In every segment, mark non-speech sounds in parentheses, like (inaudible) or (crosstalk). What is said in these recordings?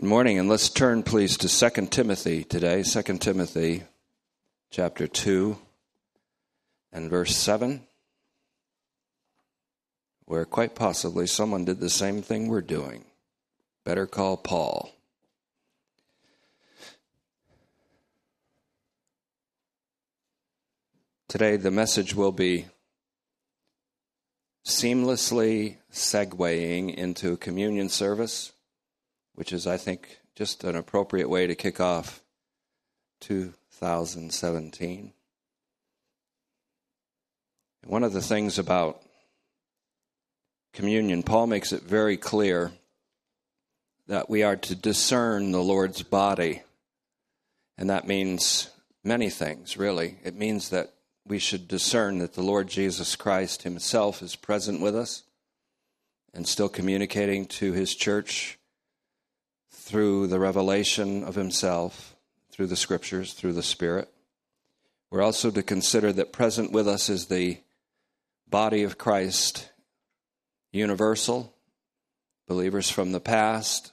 Good morning, and let's turn, please, to 2 Timothy today. 2 Timothy chapter 2 and verse 7, where quite possibly someone did the same thing we're doing. Better call Paul. Today, the message will be seamlessly segueing into communion service, which is, I think, just an appropriate way to kick off 2017. One of the things about communion, Paul makes it very clear that we are to discern the Lord's body. And that means many things, really. It means that we should discern that the Lord Jesus Christ Himself is present with us and still communicating to His church through the revelation of Himself, through the Scriptures, through the Spirit. We're also to consider that present with us is the body of Christ, universal, believers from the past,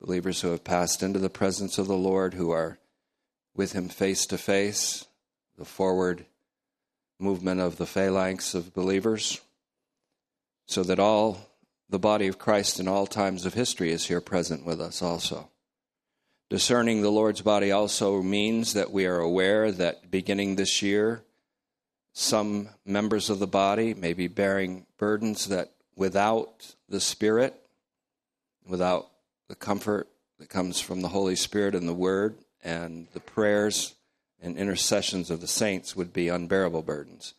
believers who have passed into the presence of the Lord, who are with Him face to face, the forward movement of the phalanx of believers, so that all the body of Christ in all times of history is here present with us also. Discerning the Lord's body also means that we are aware that beginning this year, some members of the body may be bearing burdens that without the Spirit, without the comfort that comes from the Holy Spirit and the Word and the prayers and intercessions of the saints would be unbearable burdens.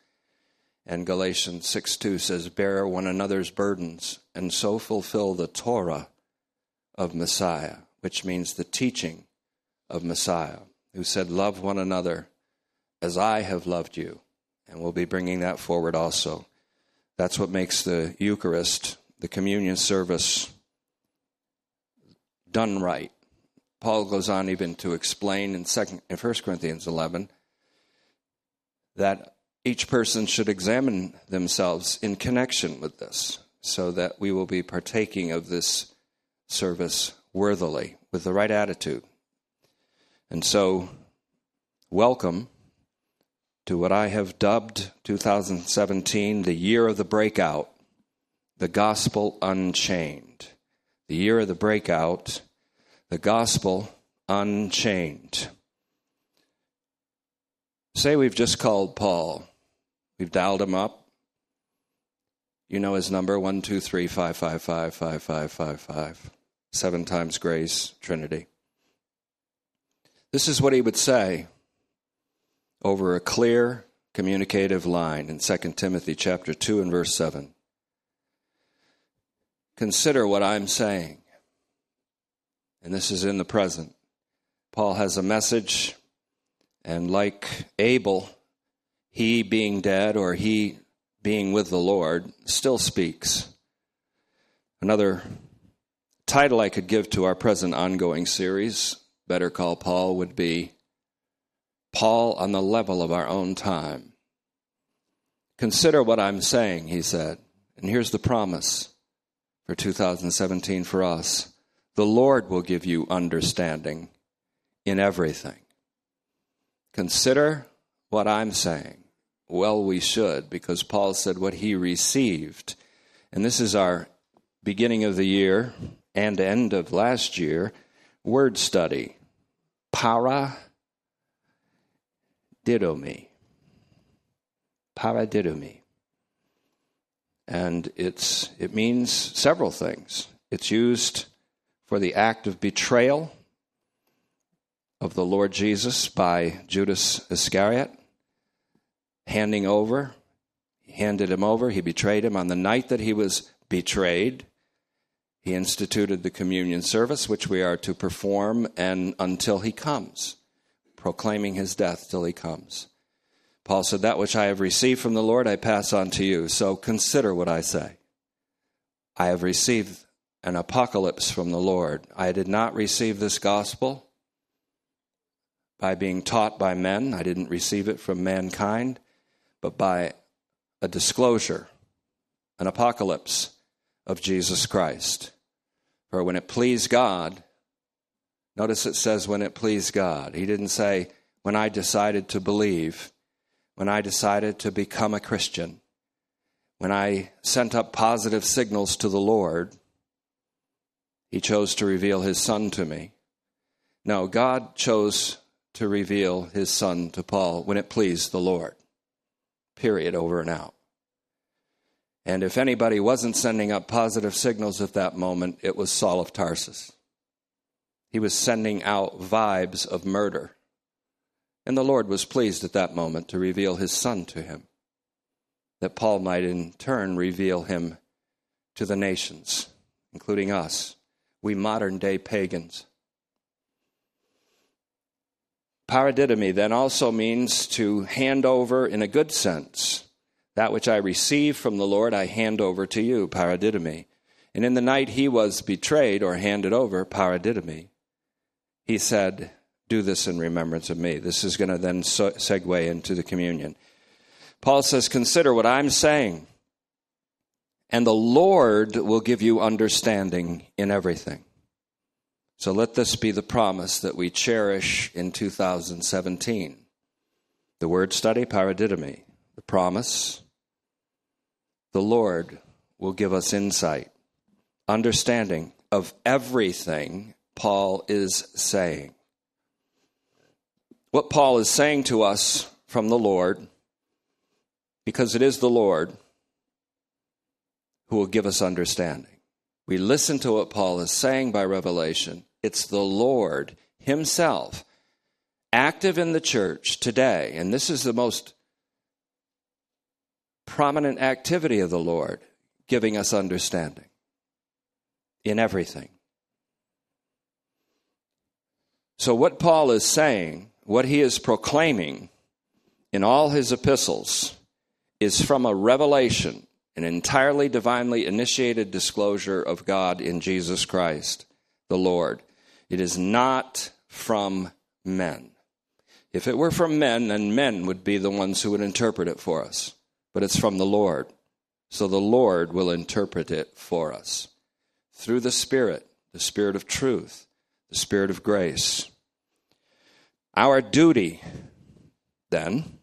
And Galatians 6 2 says, Bear one another's burdens and so fulfill the Torah of Messiah, which means the teaching of Messiah, who said, Love one another as I have loved you. And we'll be bringing that forward also. That's what makes the Eucharist, the communion service, done right. Paul goes on even to explain in second in 1 Corinthians 11 that each person should examine themselves in connection with this so that we will be partaking of this service worthily with the right attitude. And so welcome to what I have dubbed 2017 the year of the breakout, the gospel unchained. The year of the breakout the gospel unchained. Say we've just called Paul. We've dialed him up. You know his number one two three five five five five five five five. Seven times grace, Trinity. This is what he would say over a clear communicative line in 2 Timothy chapter 2 and verse 7. Consider what I'm saying and this is in the present. Paul has a message, and like Abel, he being dead or he being with the Lord still speaks. Another title I could give to our present ongoing series, Better Call Paul, would be Paul on the level of our own time. Consider what I'm saying, he said. And here's the promise for 2017 for us the Lord will give you understanding in everything. Consider what I'm saying. Well, we should, because Paul said what he received. And this is our beginning of the year and end of last year word study. Para didomi. Paradidomi. And it's, it means several things. It's used for the act of betrayal of the Lord Jesus by Judas Iscariot, handing over. He handed him over, he betrayed him on the night that he was betrayed. He instituted the communion service, which we are to perform and until he comes, proclaiming his death till he comes. Paul said, That which I have received from the Lord, I pass on to you. So consider what I say. I have received an apocalypse from the Lord. I did not receive this gospel by being taught by men, I didn't receive it from mankind, but by a disclosure, an apocalypse of Jesus Christ. For when it pleased God Notice it says when it pleased God. He didn't say when I decided to believe, when I decided to become a Christian, when I sent up positive signals to the Lord. He chose to reveal his son to me. No, God chose to reveal his son to Paul when it pleased the Lord. Period, over and out. And if anybody wasn't sending up positive signals at that moment, it was Saul of Tarsus. He was sending out vibes of murder. And the Lord was pleased at that moment to reveal his son to him, that Paul might in turn reveal him to the nations, including us, we modern day pagans. Paradidomi then also means to hand over in a good sense. That which I receive from the Lord, I hand over to you, paradidomi. And in the night he was betrayed or handed over, paradidomi, he said, Do this in remembrance of me. This is going to then segue into the communion. Paul says, Consider what I'm saying, and the Lord will give you understanding in everything. So let this be the promise that we cherish in 2017. The word study, paradidomi, the promise. The Lord will give us insight, understanding of everything Paul is saying. What Paul is saying to us from the Lord, because it is the Lord who will give us understanding. We listen to what Paul is saying by revelation it's the Lord Himself active in the church today. And this is the most prominent activity of the Lord, giving us understanding in everything. So, what Paul is saying, what he is proclaiming in all his epistles, is from a revelation, an entirely divinely initiated disclosure of God in Jesus Christ, the Lord. It is not from men. If it were from men, then men would be the ones who would interpret it for us. But it's from the Lord. So the Lord will interpret it for us through the Spirit, the Spirit of truth, the Spirit of grace. Our duty, then,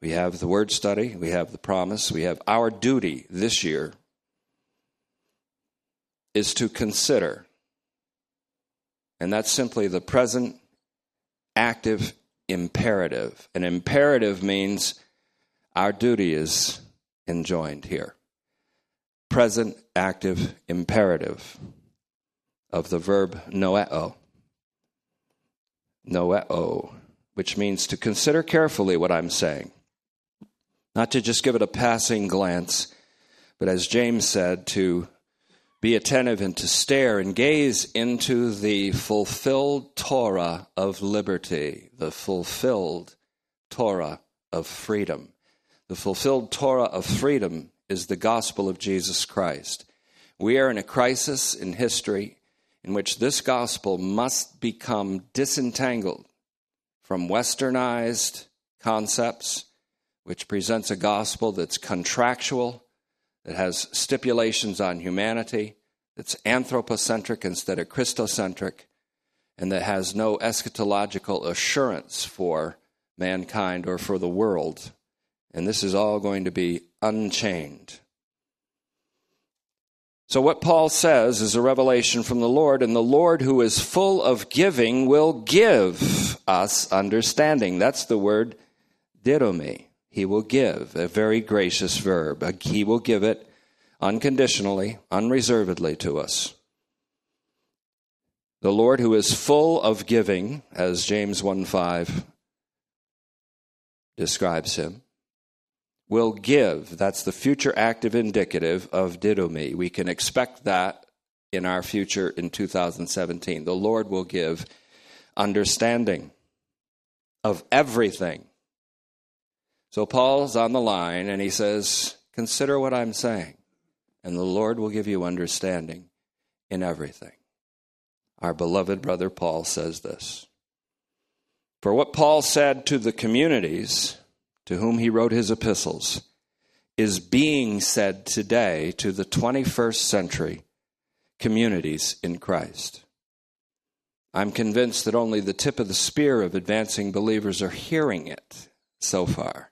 we have the word study, we have the promise, we have our duty this year is to consider and that's simply the present active imperative. An imperative means our duty is enjoined here. Present active imperative of the verb noeo. Noeo, which means to consider carefully what I'm saying. Not to just give it a passing glance, but as James said, to be attentive and to stare and gaze into the fulfilled Torah of liberty, the fulfilled Torah of freedom. The fulfilled Torah of freedom is the gospel of Jesus Christ. We are in a crisis in history in which this gospel must become disentangled from westernized concepts, which presents a gospel that's contractual that has stipulations on humanity, that's anthropocentric instead of Christocentric, and that has no eschatological assurance for mankind or for the world. And this is all going to be unchained. So, what Paul says is a revelation from the Lord, and the Lord, who is full of giving, will give us understanding. That's the word didomi. He will give, a very gracious verb. Uh, he will give it unconditionally, unreservedly to us. The Lord, who is full of giving, as James 1 5 describes him, will give. That's the future active indicative of didomi. We can expect that in our future in 2017. The Lord will give understanding of everything so Paul's on the line and he says, Consider what I'm saying, and the Lord will give you understanding in everything. Our beloved brother Paul says this. For what Paul said to the communities to whom he wrote his epistles is being said today to the 21st century communities in Christ. I'm convinced that only the tip of the spear of advancing believers are hearing it so far.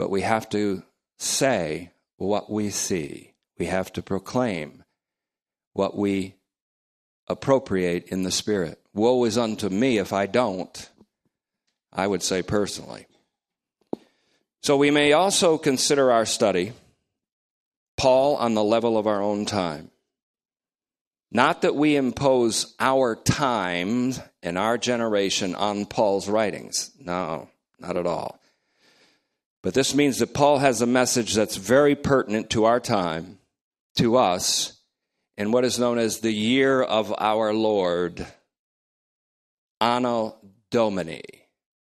But we have to say what we see, we have to proclaim what we appropriate in the Spirit. Woe is unto me if I don't, I would say personally. So we may also consider our study Paul on the level of our own time. Not that we impose our time and our generation on Paul's writings. No, not at all. But this means that Paul has a message that's very pertinent to our time, to us, in what is known as the year of our Lord, Anno Domini,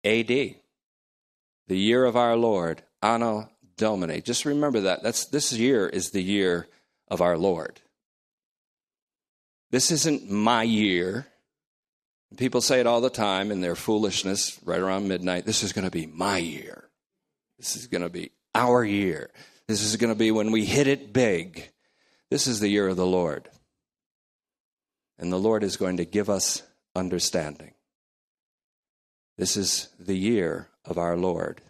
AD. The year of our Lord, Anno Domini. Just remember that. That's, this year is the year of our Lord. This isn't my year. People say it all the time in their foolishness right around midnight. This is going to be my year. This is going to be our year. This is going to be when we hit it big. This is the year of the Lord. And the Lord is going to give us understanding. This is the year of our Lord.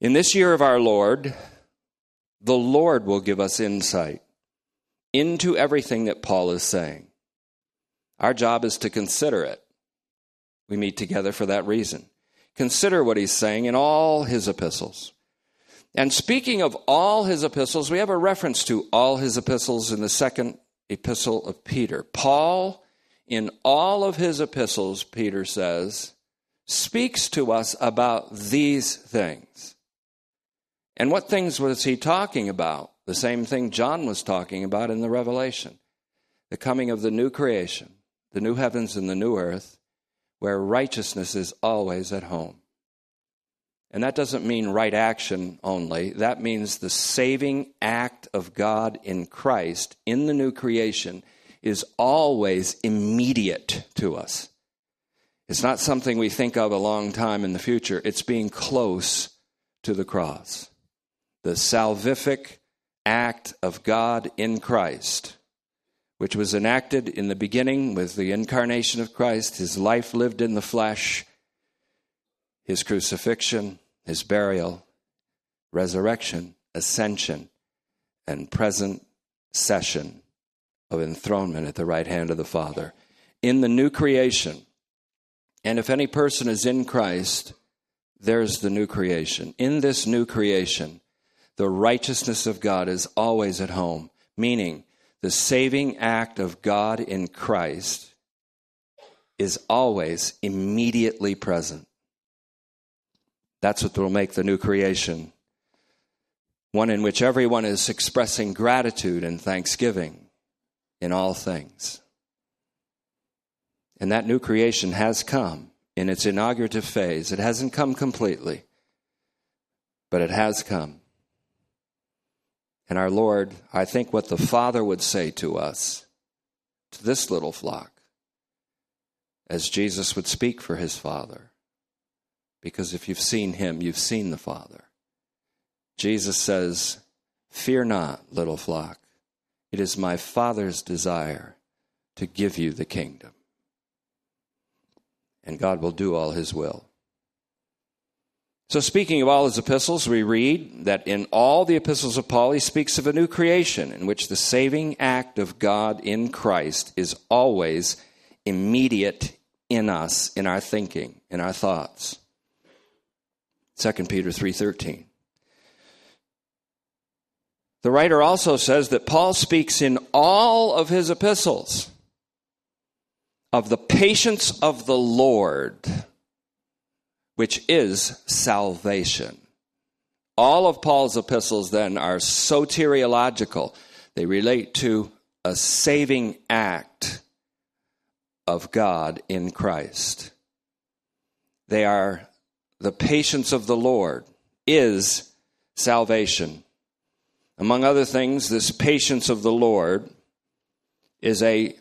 In this year of our Lord, the Lord will give us insight into everything that Paul is saying. Our job is to consider it. We meet together for that reason. Consider what he's saying in all his epistles. And speaking of all his epistles, we have a reference to all his epistles in the second epistle of Peter. Paul, in all of his epistles, Peter says, speaks to us about these things. And what things was he talking about? The same thing John was talking about in the Revelation the coming of the new creation, the new heavens and the new earth, where righteousness is always at home. And that doesn't mean right action only. That means the saving act of God in Christ in the new creation is always immediate to us. It's not something we think of a long time in the future, it's being close to the cross. The salvific act of God in Christ, which was enacted in the beginning with the incarnation of Christ, his life lived in the flesh, his crucifixion, his burial, resurrection, ascension, and present session of enthronement at the right hand of the Father. In the new creation, and if any person is in Christ, there's the new creation. In this new creation, the righteousness of God is always at home, meaning the saving act of God in Christ is always immediately present. That's what will make the new creation one in which everyone is expressing gratitude and thanksgiving in all things. And that new creation has come in its inaugurative phase. It hasn't come completely, but it has come. And our Lord, I think what the Father would say to us, to this little flock, as Jesus would speak for his Father. Because if you've seen him, you've seen the Father. Jesus says, Fear not, little flock. It is my Father's desire to give you the kingdom. And God will do all his will. So, speaking of all his epistles, we read that in all the epistles of Paul, he speaks of a new creation in which the saving act of God in Christ is always immediate in us, in our thinking, in our thoughts. 2 Peter 3:13. The writer also says that Paul speaks in all of his epistles of the patience of the Lord which is salvation. All of Paul's epistles then are soteriological. They relate to a saving act of God in Christ. They are the patience of the Lord is salvation. Among other things, this patience of the Lord is a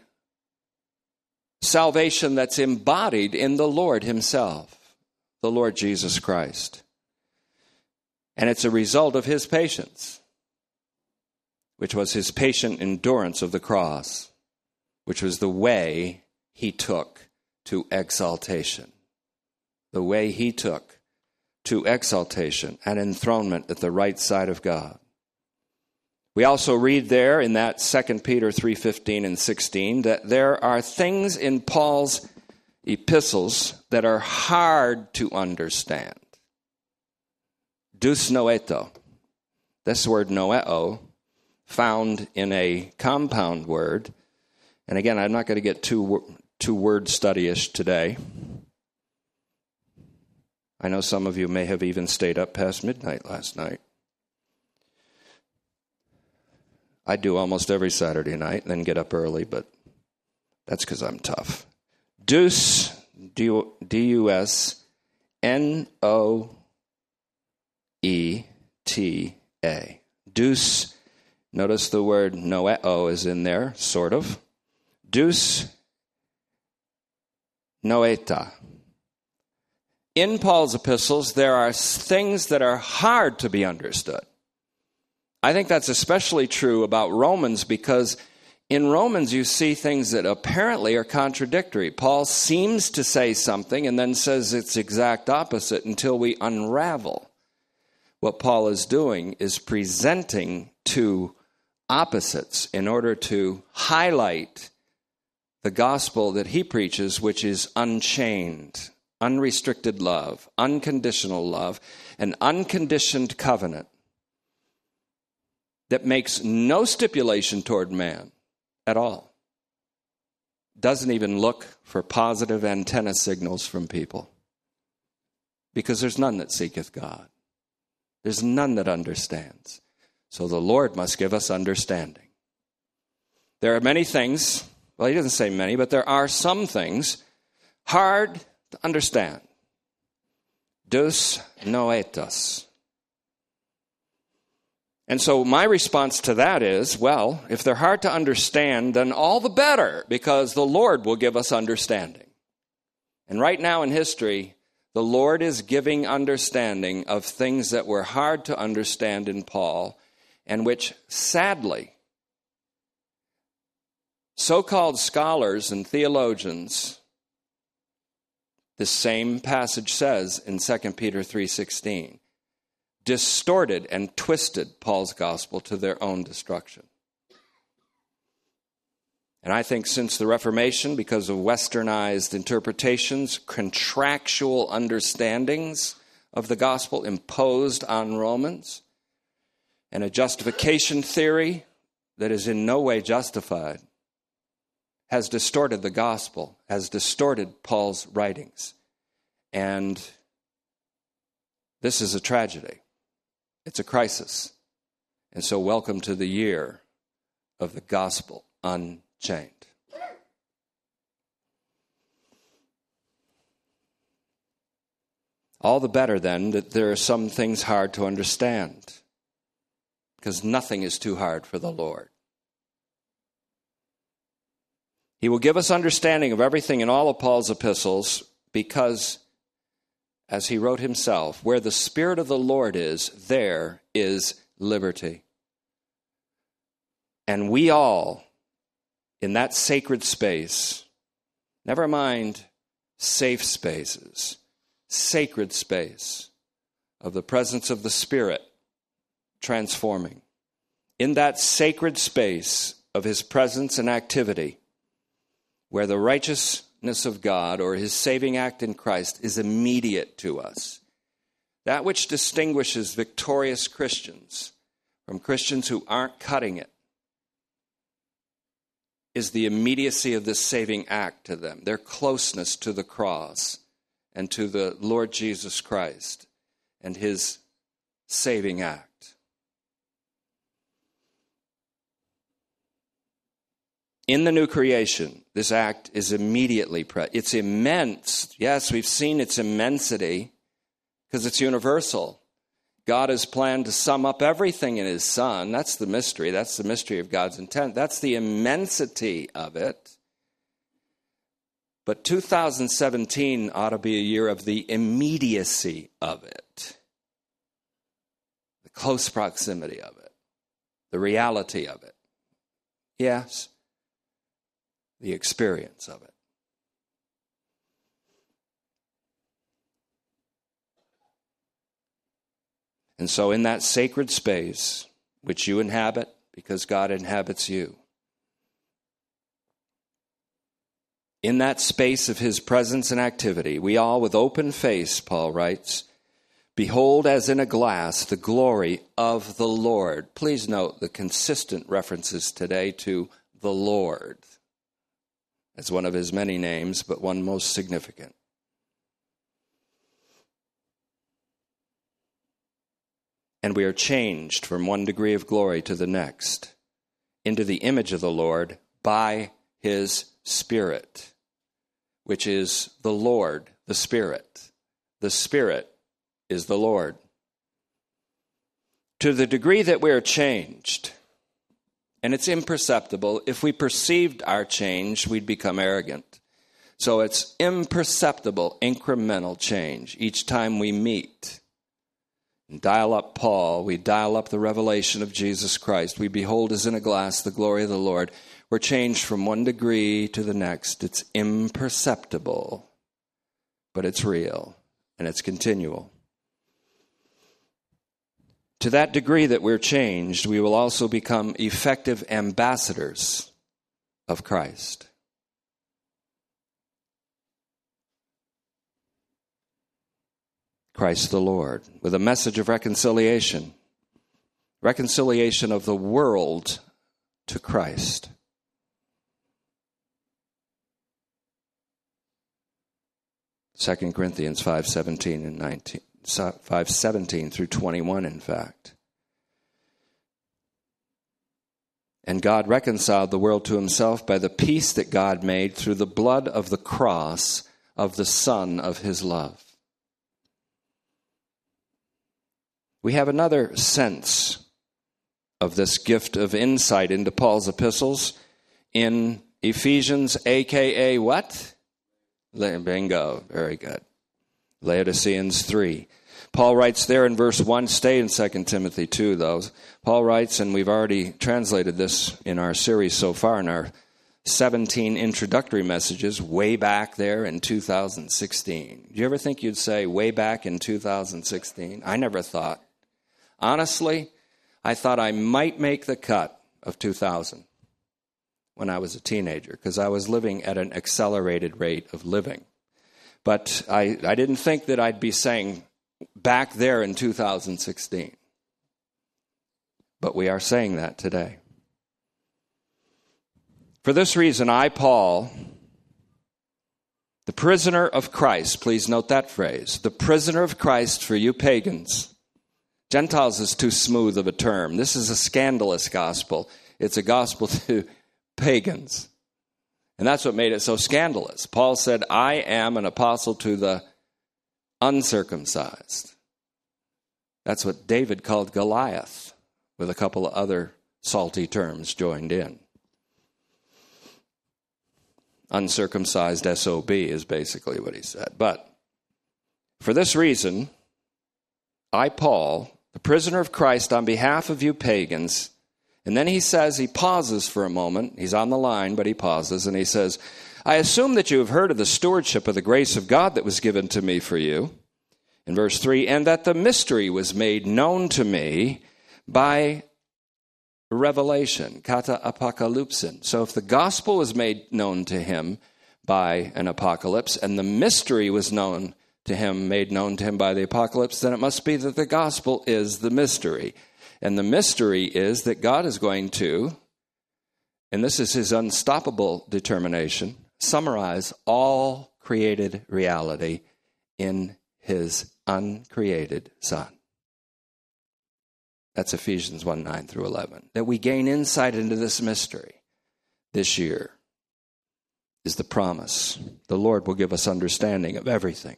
salvation that's embodied in the Lord Himself the Lord Jesus Christ. And it's a result of his patience, which was his patient endurance of the cross. which was the way he took to exaltation. The way he took to exaltation and enthronement at the right side of God. We also read there in that 2 Peter 3:15 and 16 that there are things in Paul's epistles that are hard to understand. Deus noeto. This word noeo found in a compound word. And again, I'm not going to get too too word studyish today. I know some of you may have even stayed up past midnight last night. I do almost every Saturday night and then get up early, but that's because I'm tough. Deus, D U S N O E T A. Deus, notice the word noeo is in there, sort of. Deus noeta. In Paul's epistles, there are things that are hard to be understood. I think that's especially true about Romans because in Romans you see things that apparently are contradictory. Paul seems to say something and then says its exact opposite until we unravel. What Paul is doing is presenting two opposites in order to highlight the gospel that he preaches, which is unchained, unrestricted love, unconditional love, an unconditioned covenant that makes no stipulation toward man at all. Doesn't even look for positive antenna signals from people. Because there's none that seeketh God, there's none that understands. So the Lord must give us understanding. There are many things, well, he doesn't say many, but there are some things hard to understand. Deus noetas. And so my response to that is well, if they're hard to understand, then all the better, because the Lord will give us understanding. And right now in history, the Lord is giving understanding of things that were hard to understand in Paul, and which sadly, so called scholars and theologians, the same passage says in 2 Peter 3:16 distorted and twisted Paul's gospel to their own destruction. And I think since the Reformation, because of westernized interpretations, contractual understandings of the gospel imposed on Romans, and a justification theory that is in no way justified, has distorted the gospel, has distorted Paul's writings. And this is a tragedy. It's a crisis. And so, welcome to the year of the gospel unchained. All the better, then, that there are some things hard to understand, because nothing is too hard for the Lord. He will give us understanding of everything in all of Paul's epistles because as he wrote himself, where the Spirit of the Lord is, there is liberty. And we all, in that sacred space, never mind safe spaces, sacred space of the presence of the Spirit transforming. In that sacred space of his presence and activity, where the righteous of God or his saving act in Christ is immediate to us. That which distinguishes victorious Christians from Christians who aren't cutting it is the immediacy of this saving act to them, their closeness to the cross and to the Lord Jesus Christ and his saving act. In the new creation, this act is immediately present. It's immense. Yes, we've seen its immensity because it's universal. God has planned to sum up everything in His Son. That's the mystery. That's the mystery of God's intent. That's the immensity of it. But 2017 ought to be a year of the immediacy of it, the close proximity of it, the reality of it. Yes, the experience of it. And so, in that sacred space which you inhabit, because God inhabits you, in that space of his presence and activity, we all, with open face, Paul writes, behold as in a glass the glory of the Lord. Please note the consistent references today to the Lord as one of his many names, but one most significant. And we are changed from one degree of glory to the next into the image of the Lord by his Spirit, which is the Lord, the Spirit. The Spirit is the Lord. To the degree that we are changed, and it's imperceptible, if we perceived our change, we'd become arrogant. So it's imperceptible, incremental change each time we meet. And dial up Paul, we dial up the revelation of Jesus Christ. We behold as in a glass the glory of the Lord. We're changed from one degree to the next. It's imperceptible, but it's real and it's continual. To that degree that we're changed, we will also become effective ambassadors of Christ. Christ the Lord, with a message of reconciliation, reconciliation of the world to Christ. Second Corinthians 5:17 and 19 5:17 through 21 in fact. And God reconciled the world to himself by the peace that God made through the blood of the cross of the son of his love. We have another sense of this gift of insight into Paul's epistles in Ephesians, aka what? Bingo. Very good. Laodiceans 3. Paul writes there in verse 1, stay in 2 Timothy 2, though. Paul writes, and we've already translated this in our series so far in our 17 introductory messages way back there in 2016. Do you ever think you'd say way back in 2016? I never thought. Honestly, I thought I might make the cut of 2000 when I was a teenager because I was living at an accelerated rate of living. But I, I didn't think that I'd be saying back there in 2016. But we are saying that today. For this reason, I, Paul, the prisoner of Christ, please note that phrase, the prisoner of Christ for you pagans. Gentiles is too smooth of a term. This is a scandalous gospel. It's a gospel (laughs) to pagans. And that's what made it so scandalous. Paul said, I am an apostle to the uncircumcised. That's what David called Goliath, with a couple of other salty terms joined in. Uncircumcised SOB is basically what he said. But for this reason, I, Paul, the prisoner of Christ, on behalf of you pagans, and then he says, he pauses for a moment. He's on the line, but he pauses and he says, I assume that you have heard of the stewardship of the grace of God that was given to me for you. In verse 3, and that the mystery was made known to me by revelation, kata apocalypsin. So if the gospel was made known to him by an apocalypse, and the mystery was known to him, made known to him by the apocalypse, then it must be that the gospel is the mystery. And the mystery is that God is going to, and this is his unstoppable determination, summarize all created reality in his uncreated Son. That's Ephesians 1 9 through 11. That we gain insight into this mystery this year is the promise. The Lord will give us understanding of everything.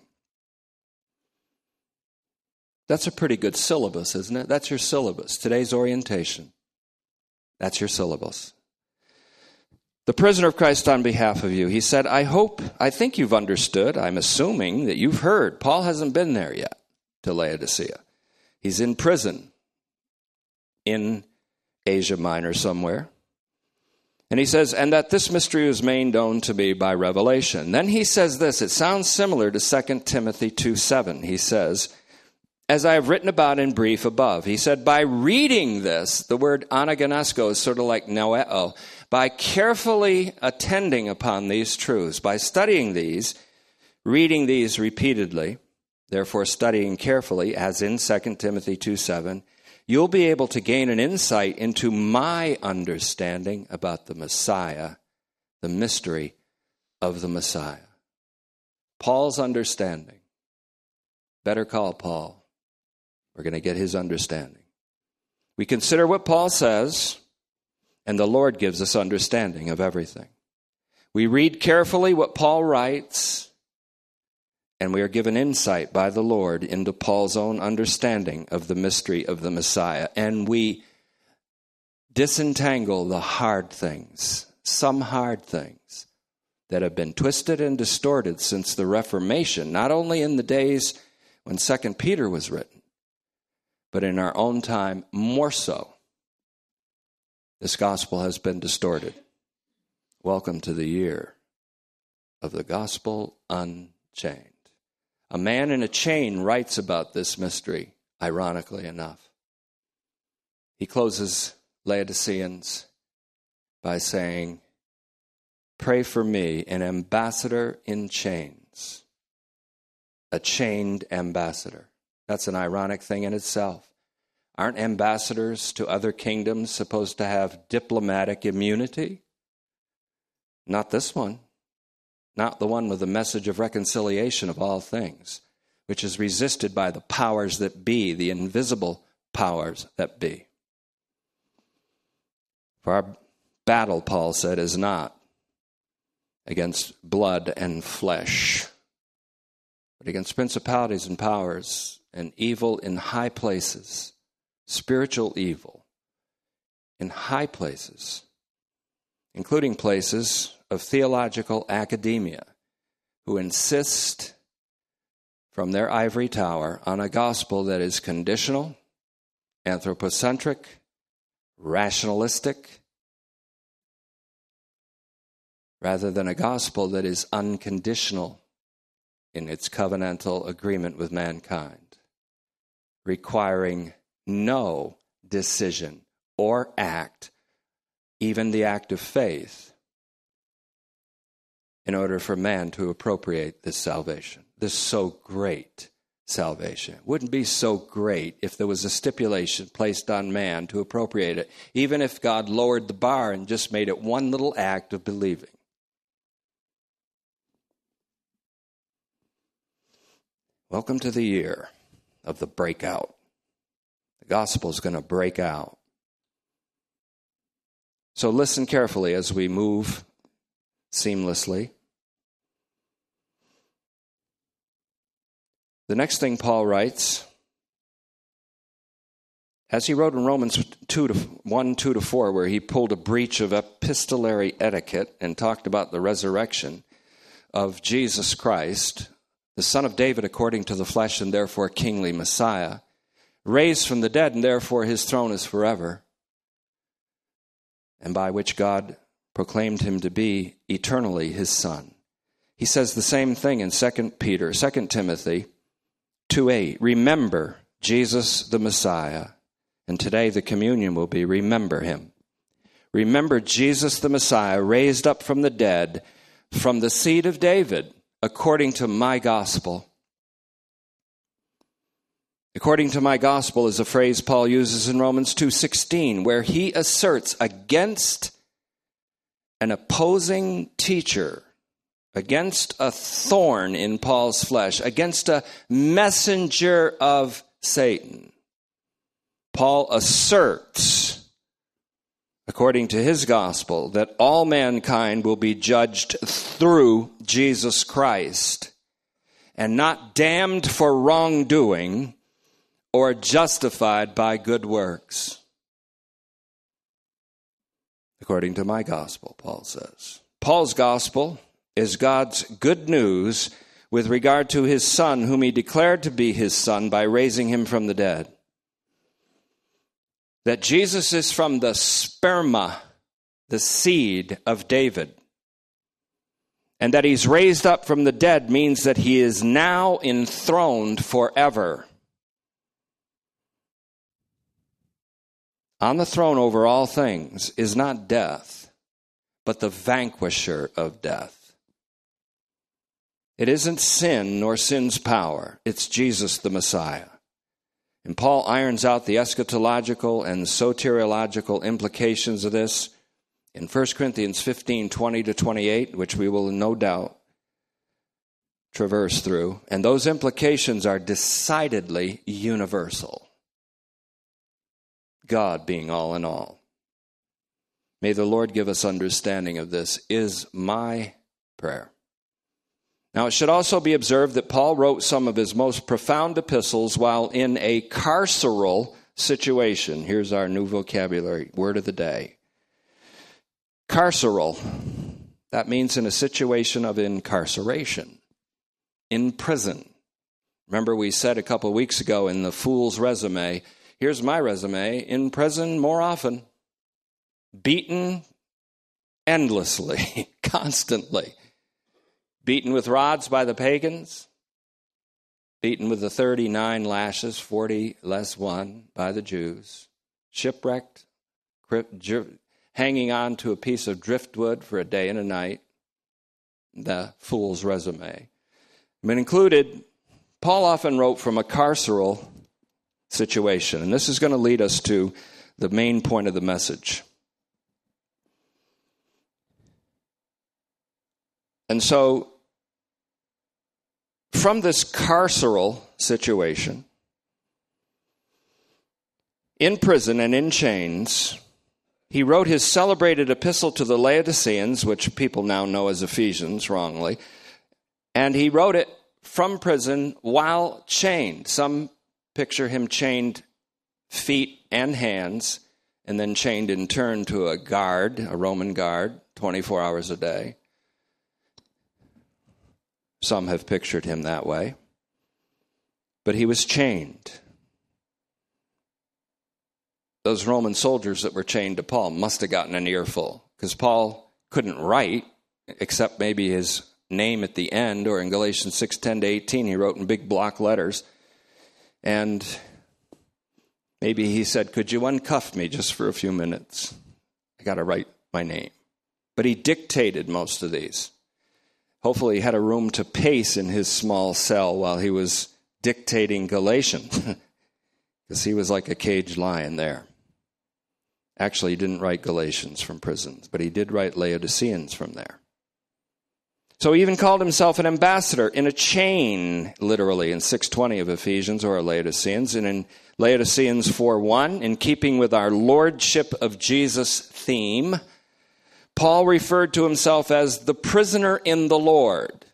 That's a pretty good syllabus, isn't it? That's your syllabus. Today's orientation. That's your syllabus. The prisoner of Christ on behalf of you, he said, I hope, I think you've understood. I'm assuming that you've heard. Paul hasn't been there yet to Laodicea. He's in prison in Asia Minor somewhere. And he says, and that this mystery was made known to me by revelation. Then he says this, it sounds similar to 2 Timothy 2 7. He says, as I have written about in brief above. He said, by reading this, the word anagnosko is sort of like noeo, by carefully attending upon these truths, by studying these, reading these repeatedly, therefore studying carefully, as in 2 Timothy 2 7, you'll be able to gain an insight into my understanding about the Messiah, the mystery of the Messiah. Paul's understanding. Better call Paul. We're going to get his understanding. We consider what Paul says, and the Lord gives us understanding of everything. We read carefully what Paul writes, and we are given insight by the Lord into Paul's own understanding of the mystery of the Messiah. And we disentangle the hard things, some hard things that have been twisted and distorted since the Reformation, not only in the days when Second Peter was written, but in our own time, more so. This gospel has been distorted. Welcome to the year of the gospel unchained. A man in a chain writes about this mystery, ironically enough. He closes Laodiceans by saying, Pray for me, an ambassador in chains, a chained ambassador. That's an ironic thing in itself. Aren't ambassadors to other kingdoms supposed to have diplomatic immunity? Not this one. Not the one with the message of reconciliation of all things, which is resisted by the powers that be, the invisible powers that be. For our battle, Paul said, is not against blood and flesh, but against principalities and powers and evil in high places, spiritual evil in high places, including places of theological academia, who insist from their ivory tower on a gospel that is conditional, anthropocentric, rationalistic, rather than a gospel that is unconditional in its covenantal agreement with mankind requiring no decision or act, even the act of faith, in order for man to appropriate this salvation, this so great salvation. It wouldn't be so great if there was a stipulation placed on man to appropriate it, even if God lowered the bar and just made it one little act of believing. Welcome to the year of the breakout. The gospel is going to break out. So listen carefully as we move seamlessly. The next thing Paul writes, as he wrote in Romans 2 to 1, 2 to 4, where he pulled a breach of epistolary etiquette and talked about the resurrection of Jesus Christ, the Son of David according to the flesh, and therefore kingly Messiah, raised from the dead, and therefore his throne is forever, and by which God proclaimed him to be eternally his Son. He says the same thing in 2 Peter, 2 Timothy 2 8. Remember Jesus the Messiah. And today the communion will be remember him. Remember Jesus the Messiah, raised up from the dead, from the seed of David according to my gospel. According to my gospel is a phrase Paul uses in Romans 2:16 where he asserts against an opposing teacher, against a thorn in Paul's flesh, against a messenger of Satan. Paul asserts according to his gospel, that all mankind will be judged through Jesus Christ and not damned for wrongdoing or justified by good works. According to my gospel, Paul says. Paul's gospel is God's good news with regard to his son, whom he declared to be his son by raising him from the dead that Jesus is from the sperma, the seed of David. And that he's raised up from the dead means that he is now enthroned forever. On the throne over all things is not death, but the vanquisher of death. It isn't sin nor sin's power, it's Jesus the Messiah. And Paul irons out the eschatological and soteriological implications of this in 1 Corinthians 15 20 to 28, which we will no doubt traverse through. And those implications are decidedly universal. God being all in all. May the Lord give us understanding of this, is my prayer. Now, it should also be observed that Paul wrote some of his most profound epistles while in a carceral situation. Here's our new vocabulary word of the day carceral. That means in a situation of incarceration, in prison. Remember, we said a couple weeks ago in the fool's resume here's my resume in prison more often, beaten endlessly, (laughs) constantly beaten with rods by the pagans, beaten with the 39 lashes, 40 less one by the Jews, shipwrecked, hanging on to a piece of driftwood for a day and a night, the fool's resume. But included, Paul often wrote from a carceral situation. And this is going to lead us to the main point of the message. And so from this carceral situation, in prison and in chains, he wrote his celebrated epistle to the Laodiceans, which people now know as Ephesians wrongly, and he wrote it from prison while chained. Some picture him chained feet and hands, and then chained in turn to a guard, a Roman guard, 24 hours a day. Some have pictured him that way. But he was chained. Those Roman soldiers that were chained to Paul must have gotten an earful because Paul couldn't write except maybe his name at the end or in Galatians 6:10 to 18 he wrote in big block letters. And maybe he said, "Could you uncuff me just for a few minutes? I got to write my name." But he dictated most of these. Hopefully, he had a room to pace in his small cell while he was dictating Galatians, (laughs) because he was like a caged lion there. Actually, he didn't write Galatians from prisons, but he did write Laodiceans from there. So he even called himself an ambassador in a chain, literally, in 620 of Ephesians or Laodiceans, and in Laodiceans 4.1, in keeping with our Lordship of Jesus theme, Paul referred to himself as the prisoner in the Lord.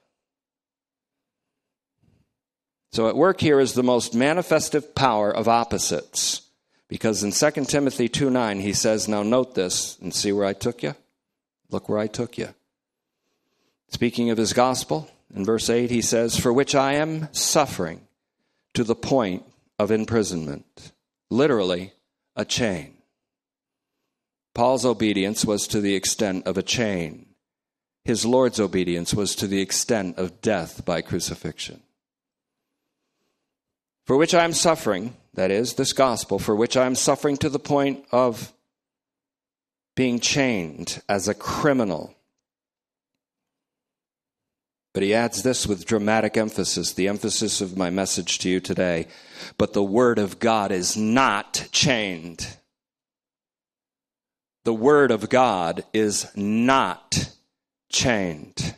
So at work here is the most manifestive power of opposites. Because in 2 Timothy 2 9, he says, Now note this and see where I took you. Look where I took you. Speaking of his gospel, in verse 8, he says, For which I am suffering to the point of imprisonment. Literally, a chain. Paul's obedience was to the extent of a chain. His Lord's obedience was to the extent of death by crucifixion. For which I am suffering, that is, this gospel, for which I am suffering to the point of being chained as a criminal. But he adds this with dramatic emphasis, the emphasis of my message to you today. But the Word of God is not chained the Word of God is not chained.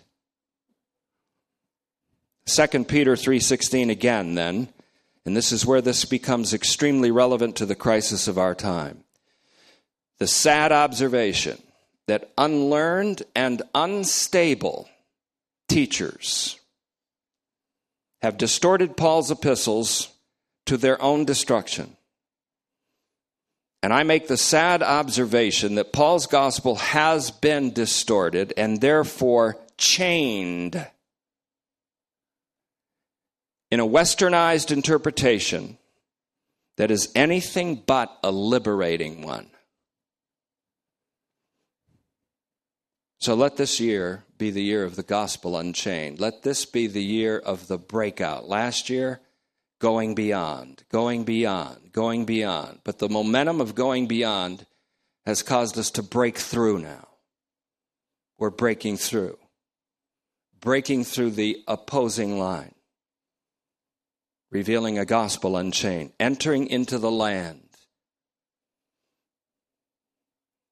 2 Peter 3:16 again then, and this is where this becomes extremely relevant to the crisis of our time. The sad observation that unlearned and unstable teachers have distorted Paul's epistles to their own destruction. And I make the sad observation that Paul's gospel has been distorted and therefore chained in a westernized interpretation that is anything but a liberating one. So let this year be the year of the gospel unchained. Let this be the year of the breakout. Last year, going beyond, going beyond, going beyond. But the momentum of going beyond has caused us to break through now. We're breaking through, breaking through the opposing line, revealing a gospel unchained, entering into the land.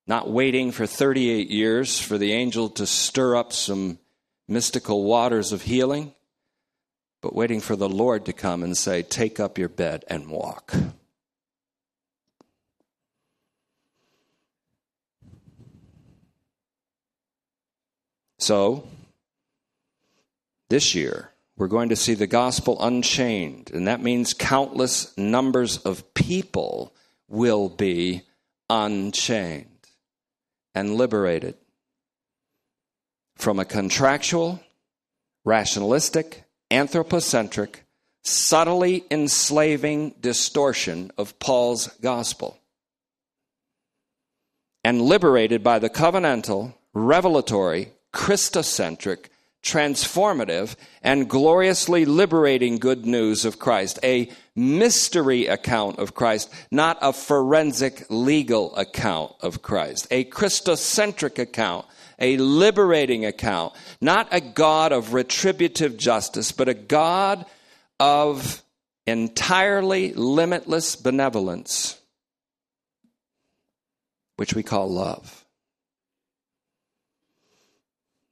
Not waiting for 38 years for the angel to stir up some mystical waters of healing, but waiting for the Lord to come and say, Take up your bed and walk. So, this year, we're going to see the gospel unchained, and that means countless numbers of people will be unchained and liberated from a contractual, rationalistic, anthropocentric, subtly enslaving distortion of Paul's gospel. And liberated by the covenantal, revelatory, Christocentric, transformative, and gloriously liberating good news of Christ. A mystery account of Christ, not a forensic legal account of Christ. A Christocentric account, a liberating account, not a God of retributive justice, but a God of entirely limitless benevolence, which we call love.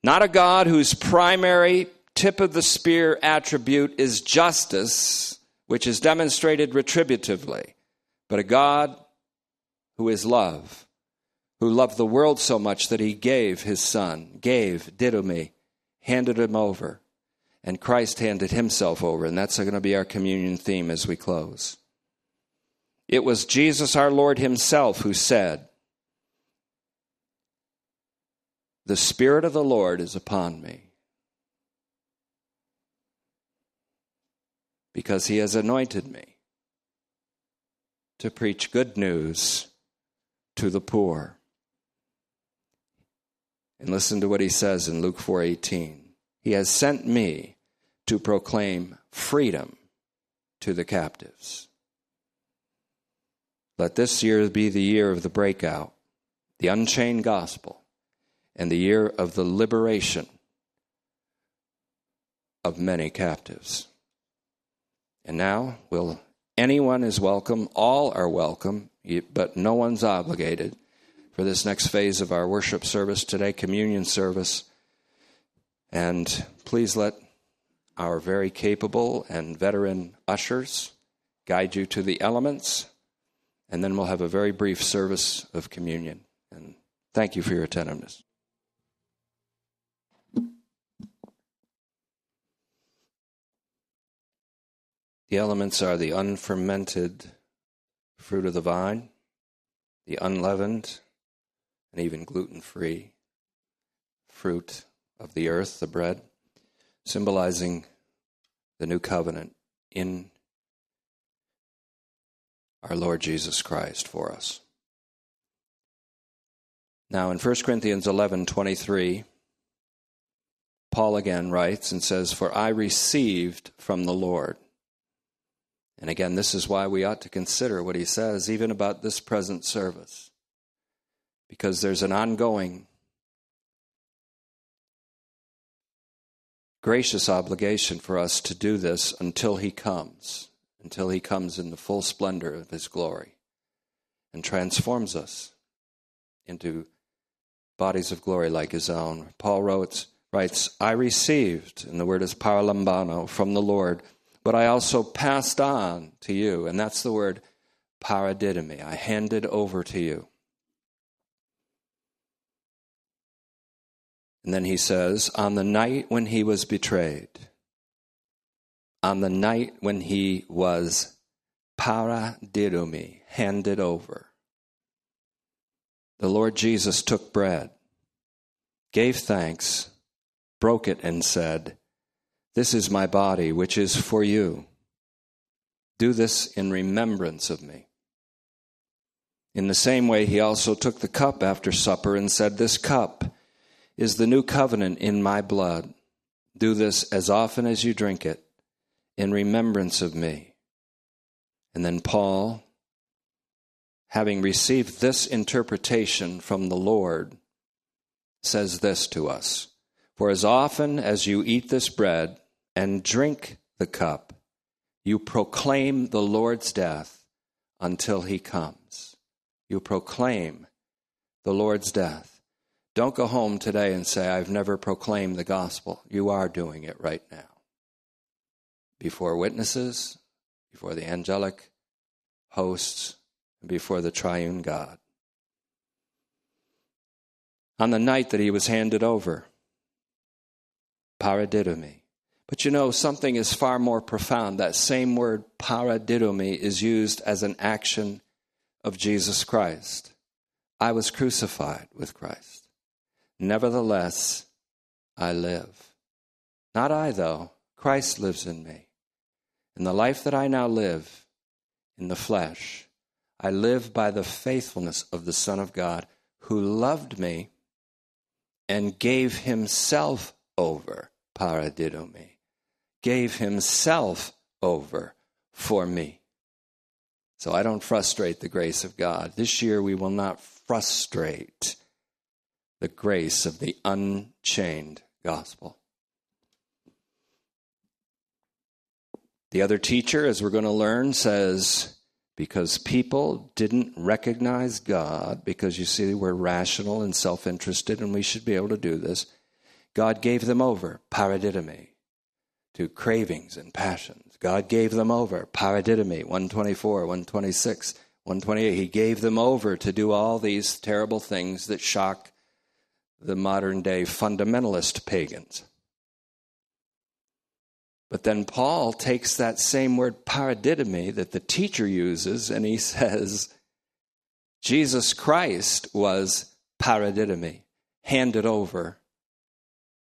Not a God whose primary tip of the spear attribute is justice, which is demonstrated retributively, but a God who is love, who loved the world so much that he gave his son, gave, didomi, handed him over, and Christ handed himself over. And that's going to be our communion theme as we close. It was Jesus our Lord himself who said, The Spirit of the Lord is upon me. Because he has anointed me to preach good news to the poor. And listen to what he says in Luke 4:18. He has sent me to proclaim freedom to the captives. Let this year be the year of the breakout, the unchained gospel and the year of the liberation of many captives. And now, will anyone is welcome, all are welcome, but no one's obligated for this next phase of our worship service today, communion service. And please let our very capable and veteran ushers guide you to the elements, and then we'll have a very brief service of communion. And thank you for your attentiveness. The elements are the unfermented fruit of the vine, the unleavened and even gluten free fruit of the earth, the bread, symbolizing the new covenant in our Lord Jesus Christ for us. Now in 1 Corinthians 11 23, Paul again writes and says, For I received from the Lord and again, this is why we ought to consider what he says, even about this present service, because there's an ongoing gracious obligation for us to do this until he comes, until he comes in the full splendor of his glory and transforms us into bodies of glory like his own. Paul wrote, writes, I received, and the word is paralambano, from the Lord but I also passed on to you. And that's the word paradidomi. I handed over to you. And then he says, on the night when he was betrayed, on the night when he was paradidomi, handed over, the Lord Jesus took bread, gave thanks, broke it, and said, this is my body, which is for you. Do this in remembrance of me. In the same way, he also took the cup after supper and said, This cup is the new covenant in my blood. Do this as often as you drink it in remembrance of me. And then Paul, having received this interpretation from the Lord, says this to us For as often as you eat this bread and drink the cup, you proclaim the Lord's death until he comes. You proclaim the Lord's death. Don't go home today and say, I've never proclaimed the gospel. You are doing it right now. Before witnesses, before the angelic hosts, and before the triune God. On the night that he was handed over, paradidomi, but you know, something is far more profound. That same word, paradidomi, is used as an action of Jesus Christ. I was crucified with Christ. Nevertheless, I live. Not I, though. Christ lives in me. In the life that I now live in the flesh, I live by the faithfulness of the Son of God who loved me and gave himself over, paradidomi, gave himself over for me. So I don't frustrate the grace of God. This year we will not frustrate the grace of the unchained gospel. The other teacher, as we're going to learn, says, because people didn't recognize God, because you see, we're rational and self interested, and we should be able to do this, God gave them over, paradidomi, to cravings and passions. God gave them over, paradidomi, 124, 126, 128. He gave them over to do all these terrible things that shock the modern day fundamentalist pagans. But then Paul takes that same word paradidomi that the teacher uses and he (laughs) says, Jesus Christ was paradidomi, handed over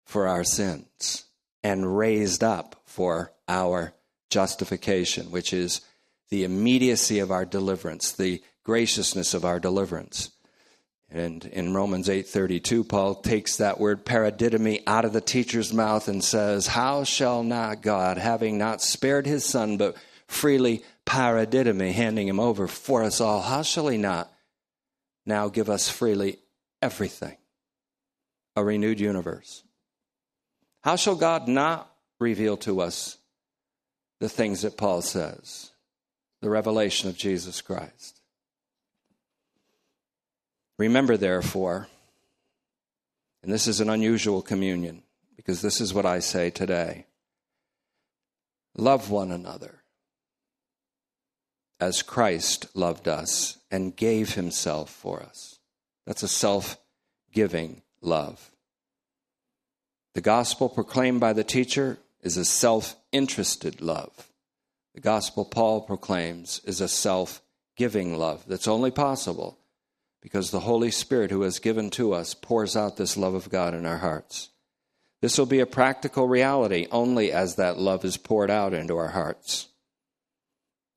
for our sins and raised up for our justification, which is the immediacy of our deliverance, the graciousness of our deliverance. And in Romans 8:32 Paul takes that word paradidomi out of the teacher's mouth and says, "How shall not God, having not spared his son but freely paradidomi, handing him over for us all, how shall he not now give us freely everything? A renewed universe, how shall God not reveal to us the things that Paul says? The revelation of Jesus Christ. Remember, therefore, and this is an unusual communion because this is what I say today love one another as Christ loved us and gave himself for us. That's a self giving love. The gospel proclaimed by the teacher is a self interested love. The gospel Paul proclaims is a self giving love that's only possible because the Holy Spirit, who has given to us, pours out this love of God in our hearts. This will be a practical reality only as that love is poured out into our hearts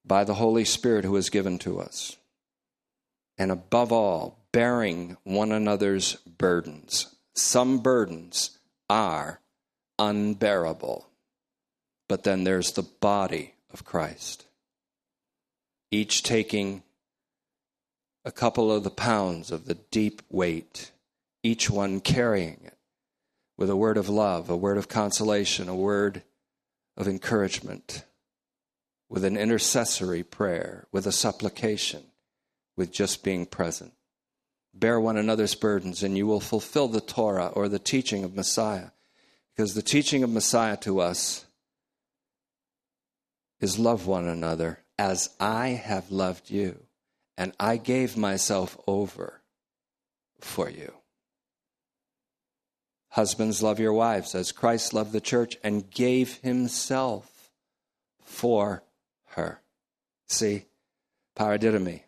by the Holy Spirit who is given to us. And above all, bearing one another's burdens. Some burdens are unbearable. But then there's the body of Christ, each taking a couple of the pounds of the deep weight, each one carrying it with a word of love, a word of consolation, a word of encouragement, with an intercessory prayer, with a supplication, with just being present. Bear one another's burdens, and you will fulfill the Torah or the teaching of Messiah. Because the teaching of Messiah to us is love one another as I have loved you, and I gave myself over for you. Husbands, love your wives as Christ loved the church and gave himself for her. See, paradidomi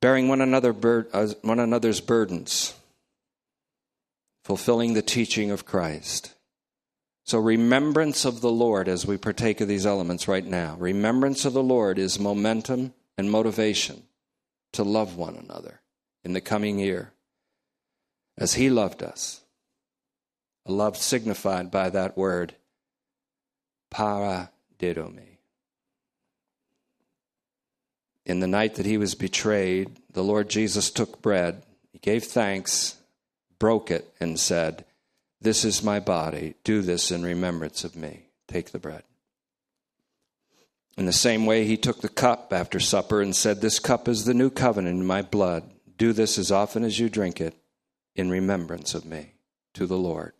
bearing one, another bur- uh, one another's burdens, fulfilling the teaching of Christ. So, remembrance of the Lord as we partake of these elements right now. Remembrance of the Lord is momentum and motivation to love one another in the coming year. as he loved us. A love signified by that word, paradidomi. In the night that he was betrayed, the Lord Jesus took bread, he gave thanks, broke it, and said, This is my body. Do this in remembrance of me. Take the bread. In the same way, he took the cup after supper and said, This cup is the new covenant in my blood. Do this as often as you drink it in remembrance of me to the Lord.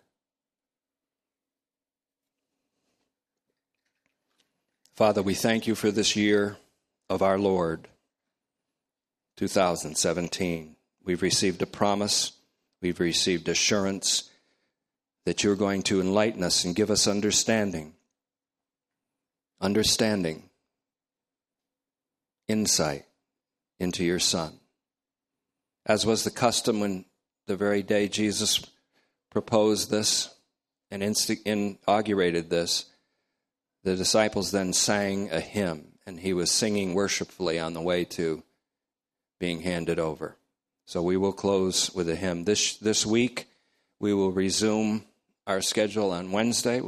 Father, we thank you for this year of our Lord, 2017. We've received a promise, we've received assurance that you're going to enlighten us and give us understanding. Understanding, insight into your Son. As was the custom when the very day Jesus proposed this and inaugurated this, the disciples then sang a hymn, and he was singing worshipfully on the way to being handed over. So we will close with a hymn. This, this week, we will resume our schedule on Wednesday.